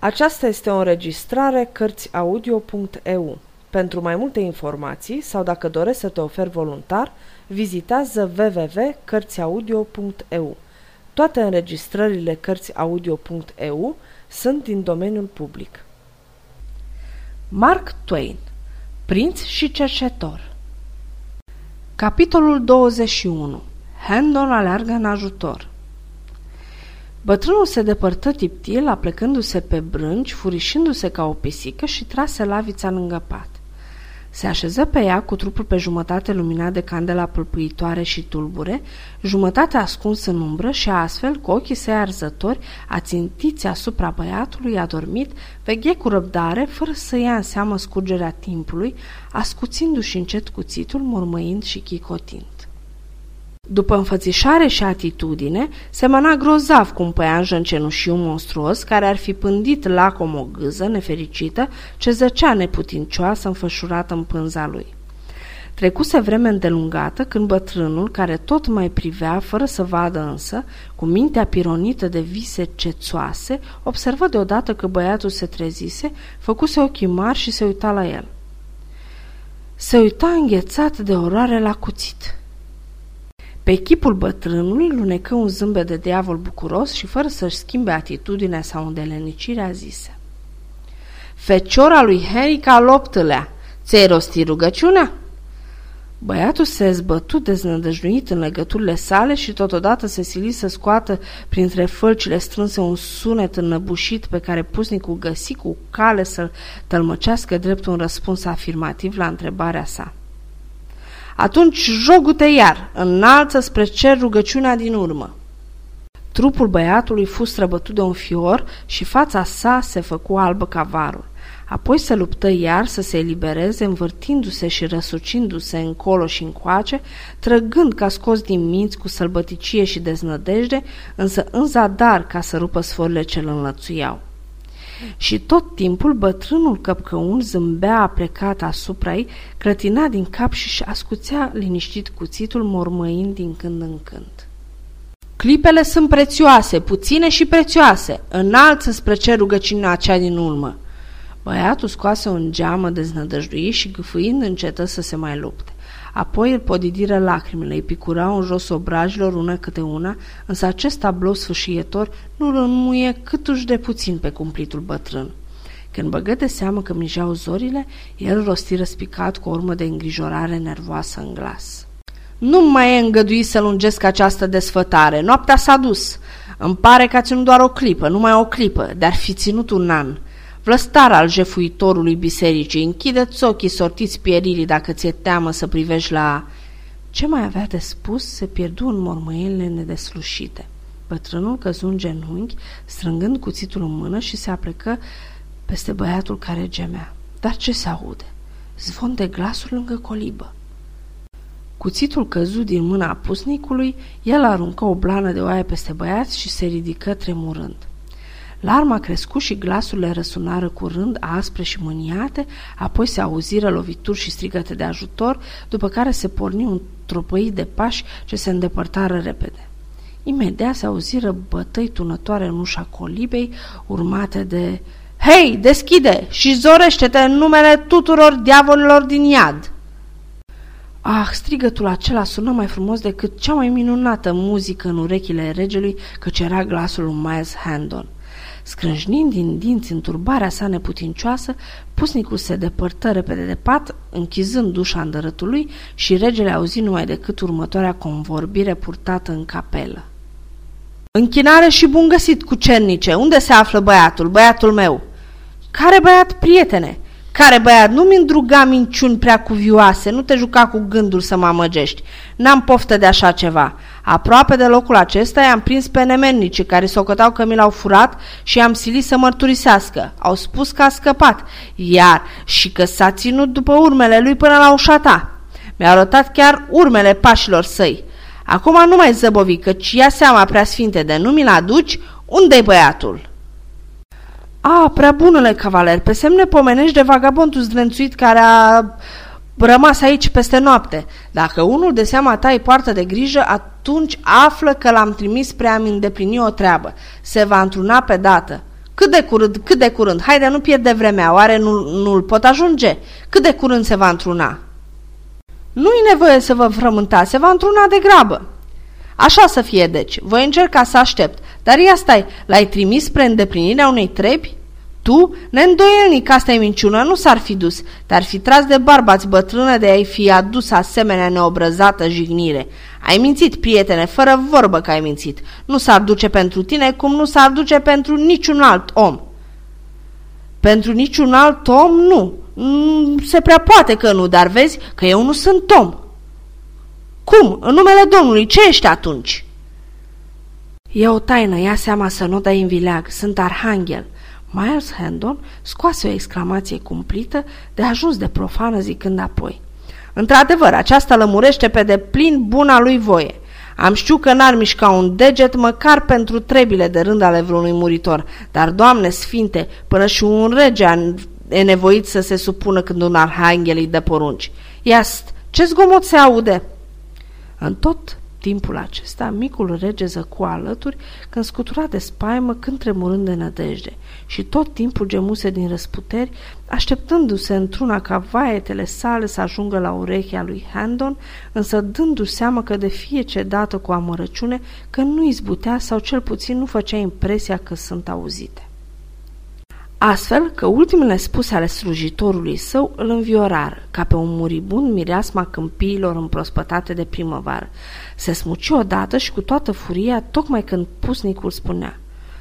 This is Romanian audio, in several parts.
Aceasta este o înregistrare Cărțiaudio.eu. Pentru mai multe informații sau dacă dorești să te oferi voluntar, vizitează www.cărțiaudio.eu. Toate înregistrările Cărțiaudio.eu sunt din domeniul public. Mark Twain Prinț și cercetor Capitolul 21 Hendon aleargă în ajutor Bătrânul se depărtă tiptil, aplecându-se pe brânci, furișându-se ca o pisică și trase lavița lângă pat. Se așeză pe ea cu trupul pe jumătate luminat de candela pâlpâitoare și tulbure, jumătate ascuns în umbră și astfel, cu ochii săi arzători, ațintiți asupra băiatului adormit, veghe cu răbdare, fără să ia în seamă scurgerea timpului, ascuțindu-și încet cuțitul, mormăind și chicotind. După înfățișare și atitudine, semăna grozav cu un păianjen cenușiu monstruos care ar fi pândit lacom o gâză nefericită ce zăcea neputincioasă înfășurată în pânza lui. Trecuse vreme îndelungată când bătrânul, care tot mai privea, fără să vadă însă, cu mintea pironită de vise cețoase, observă deodată că băiatul se trezise, făcuse ochii mari și se uita la el. Se uita înghețat de oroare la cuțit. Pe chipul bătrânului lunecă un zâmbet de diavol bucuros și fără să-și schimbe atitudinea sau îndelenicirea zise. Feciora lui Henry ca loptălea, ți-ai rostit rugăciunea? Băiatul se zbătu deznădăjduit în legăturile sale și totodată se sili să scoată printre fălcile strânse un sunet înnăbușit pe care pusnicul găsi cu cale să-l tălmăcească drept un răspuns afirmativ la întrebarea sa. Atunci jogu-te iar, înalță spre cer rugăciunea din urmă. Trupul băiatului fu străbătut de un fior și fața sa se făcu albă ca varul. Apoi se luptă iar să se elibereze, învârtindu-se și răsucindu-se încolo și încoace, trăgând ca scos din minți cu sălbăticie și deznădejde, însă în zadar ca să rupă sforile ce îl înlățuiau. Și tot timpul bătrânul căpcăun zâmbea plecat asupra ei, clătina din cap și ascuțea liniștit cuțitul, mormăind din când în când. Clipele sunt prețioase, puține și prețioase. Înalță spre ce rugăciunea acea din urmă. Băiatul scoase un geamă deznădăjduit și gâfâind încetă să se mai lupte. Apoi îl podidiră lacrimile, îi picurau în jos obrajilor una câte una, însă acest tablou sfâșietor nu rămuie câtuși de puțin pe cumplitul bătrân. Când băgă de seamă că mijau zorile, el rosti răspicat cu o urmă de îngrijorare nervoasă în glas. Nu mai e îngăduit să lungesc această desfătare. Noaptea s-a dus. Îmi pare că a ținut doar o clipă, numai o clipă, dar fi ținut un an. Vlăstar al jefuitorului bisericii, închideți ochii sortiți pieririi dacă ți-e teamă să privești la... Ce mai avea de spus se pierdu în mormăielile nedeslușite. Bătrânul căzu în genunchi, strângând cuțitul în mână și se aplecă peste băiatul care gemea. Dar ce se aude? Zvon de glasuri lângă colibă. Cuțitul căzu din mâna pusnicului, el aruncă o blană de oaie peste băiat și se ridică tremurând. Larma crescut și glasurile răsunară curând, aspre și mâniate, apoi se auziră lovituri și strigăte de ajutor, după care se porni un tropăit de pași ce se îndepărtară repede. Imediat se auziră bătăi tunătoare în ușa colibei, urmate de Hei, deschide și zorește-te în numele tuturor diavolilor din iad!" Ah, strigătul acela sună mai frumos decât cea mai minunată muzică în urechile regelui, căci era glasul lui Miles Handon. Scrâșnind din dinți în turbarea sa neputincioasă, pusnicul se depărtă repede de pat, închizând ușa îndărătului și regele auzi numai decât următoarea convorbire purtată în capelă. Închinare și bun găsit, cu cernice. Unde se află băiatul, băiatul meu? Care băiat, prietene? Care băiat, nu-mi îndruga minciuni prea cuvioase, nu te juca cu gândul să mă amăgești. N-am poftă de așa ceva. Aproape de locul acesta i-am prins pe nemennici care s-o că mi l-au furat și i-am silit să mărturisească. Au spus că a scăpat, iar și că s-a ținut după urmele lui până la ușa ta. Mi-a arătat chiar urmele pașilor săi. Acum nu mai zăbovi, căci ia seama prea sfinte de nu mi-l aduci, unde-i băiatul?" A, prea bunule cavaler, pe semne pomenești de vagabondul zdrențuit care a rămas aici peste noapte. Dacă unul de seama ta îi poartă de grijă, atunci află că l-am trimis spre a-mi îndeplini o treabă. Se va întruna pe dată. Cât de curând, cât de curând, haide, nu pierde vremea, oare nu, nu-l pot ajunge? Cât de curând se va întruna? Nu-i nevoie să vă frământați, se va întruna de grabă. Așa să fie, deci. Voi încerca să aștept. Dar ia stai, l-ai trimis spre îndeplinirea unei trebi? Tu, neîndoielnic, asta e minciună, nu s-ar fi dus. Te-ar fi tras de barbați bătrână de a-i fi adus asemenea neobrăzată jignire. Ai mințit, prietene, fără vorbă că ai mințit. Nu s-ar duce pentru tine cum nu s-ar duce pentru niciun alt om. Pentru niciun alt om, nu. Mm, se prea poate că nu, dar vezi că eu nu sunt om. Cum? În numele Domnului, ce ești atunci? E o taină, ia seama să nu dai în vileag, sunt arhanghel. Miles Hendon scoase o exclamație cumplită de ajuns de profană zicând apoi. Într-adevăr, aceasta lămurește pe deplin buna lui voie. Am știu că n-ar mișca un deget măcar pentru trebile de rând ale vreunui muritor, dar, Doamne Sfinte, până și un rege e nevoit să se supună când un arhanghel îi dă porunci. Iast, ce zgomot se aude? În tot timpul acesta, micul rege zăcu alături când scutura de spaimă, când tremurând de nădejde și tot timpul gemuse din răsputeri, așteptându-se într-una ca vaetele sale să ajungă la urechea lui Handon, însă dându-și seama că de fiecare dată cu amărăciune că nu izbutea sau cel puțin nu făcea impresia că sunt auzite. Astfel că ultimele spuse ale slujitorului său îl înviorară, ca pe un muribund mireasma câmpiilor împrospătate de primăvară. Se smuci odată și cu toată furia, tocmai când pusnicul spunea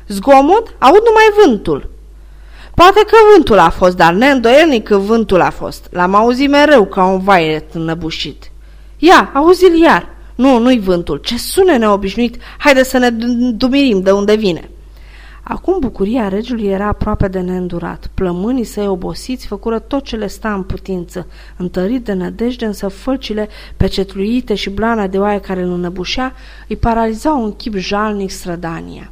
Zgomot? Aud numai vântul. Poate că vântul a fost, dar neîndoielnic că vântul a fost. L-am auzit mereu ca un vaiet înăbușit. Ia, auzi-l iar. Nu, nu-i vântul. Ce sune neobișnuit. Haide să ne dumirim de unde vine. Acum bucuria regiului era aproape de neîndurat. Plămânii săi obosiți făcură tot ce le sta în putință. Întărit de nădejde, însă fălcile pecetluite și blana de oaie care îl înăbușea îi paralizau un chip jalnic strădania.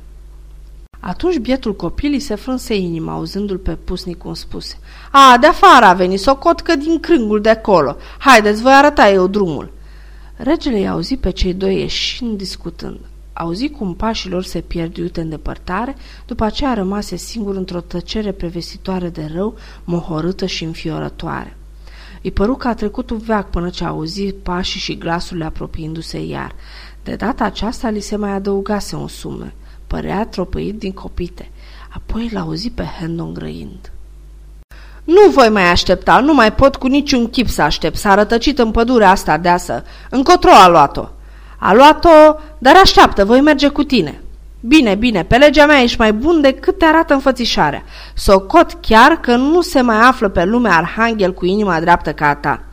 Atunci bietul copil îi se frânse inima, auzându-l pe pusnic cum spuse. A, de afară a venit, socotcă din crângul de acolo. Haideți, voi arăta eu drumul. Regele i-a auzit pe cei doi ieșind discutând. Auzi cum pașii lor se pierd iute în depărtare, după aceea rămase singur într-o tăcere prevestitoare de rău, mohorâtă și înfiorătoare. Îi păru că a trecut un veac până ce a auzit pașii și glasurile apropiindu-se iar. De data aceasta li se mai adăugase un sume. Părea tropăit din copite. Apoi l-a auzit pe Hendon grăind. Nu voi mai aștepta, nu mai pot cu niciun chip să aștept. S-a rătăcit în pădurea asta deasă. Încotro a luat-o. A luat-o, dar așteaptă, voi merge cu tine. Bine, bine, pe legea mea ești mai bun decât te arată înfățișarea. Socot chiar că nu se mai află pe lume arhanghel cu inima dreaptă ca a ta.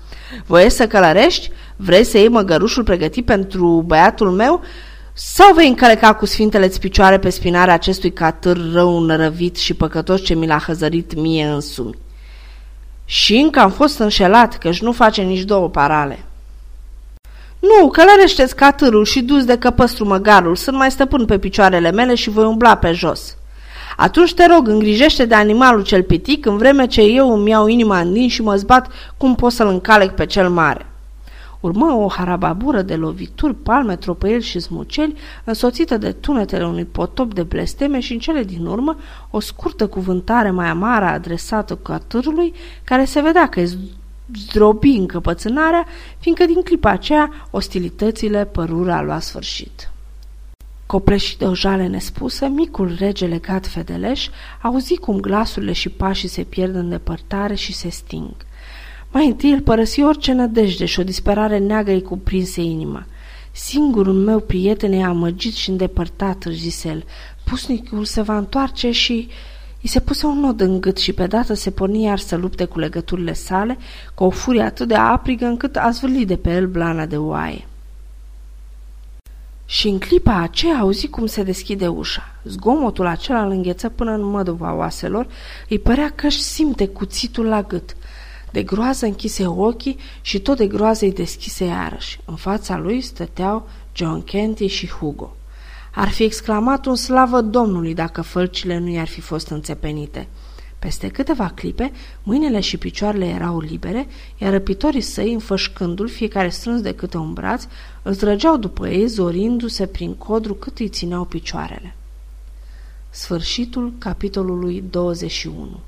Voiesc să călărești? Vrei să iei măgărușul pregătit pentru băiatul meu? Sau vei încăleca cu sfintele picioare pe spinarea acestui catâr rău nărăvit și păcătos ce mi l-a hăzărit mie însumi? Și încă am fost înșelat, că-și nu face nici două parale. Nu, călărește-ți catârul și dus de căpăstru măgarul, sunt mai stăpân pe picioarele mele și voi umbla pe jos. Atunci te rog, îngrijește de animalul cel pitic, în vreme ce eu îmi iau inima în din și mă zbat cum pot să-l încalec pe cel mare. Urmă o harababură de lovituri, palme, tropăieli și smuceli, însoțită de tunetele unui potop de blesteme și în cele din urmă o scurtă cuvântare mai amară adresată catârului, care se vedea că zdrobi încăpățânarea, fiindcă din clipa aceea ostilitățile părura a luat sfârșit. Copleșit de o jale nespusă, micul rege legat fedeleș auzi cum glasurile și pașii se pierd în depărtare și se sting. Mai întâi îl părăsi orice nădejde și o disperare neagă îi cuprinse inima. Singurul meu prieten e amăgit și îndepărtat, își zise el. Pusnicul se va întoarce și... I se puse un nod în gât și pe dată se porni iar să lupte cu legăturile sale, cu o furie atât de aprigă încât a zvârlit de pe el blana de oaie. Și în clipa aceea auzi cum se deschide ușa. Zgomotul acela îl îngheță până în măduva oaselor, îi părea că își simte cuțitul la gât. De groază închise ochii și tot de groază îi deschise iarăși. În fața lui stăteau John Kenty și Hugo. Ar fi exclamat un slavă Domnului dacă fălcile nu i-ar fi fost înțepenite. Peste câteva clipe, mâinile și picioarele erau libere, iar răpitorii săi, înfășcându-l, fiecare strâns de câte un braț, îl trăgeau după ei, zorindu-se prin codru cât îi țineau picioarele. Sfârșitul capitolului 21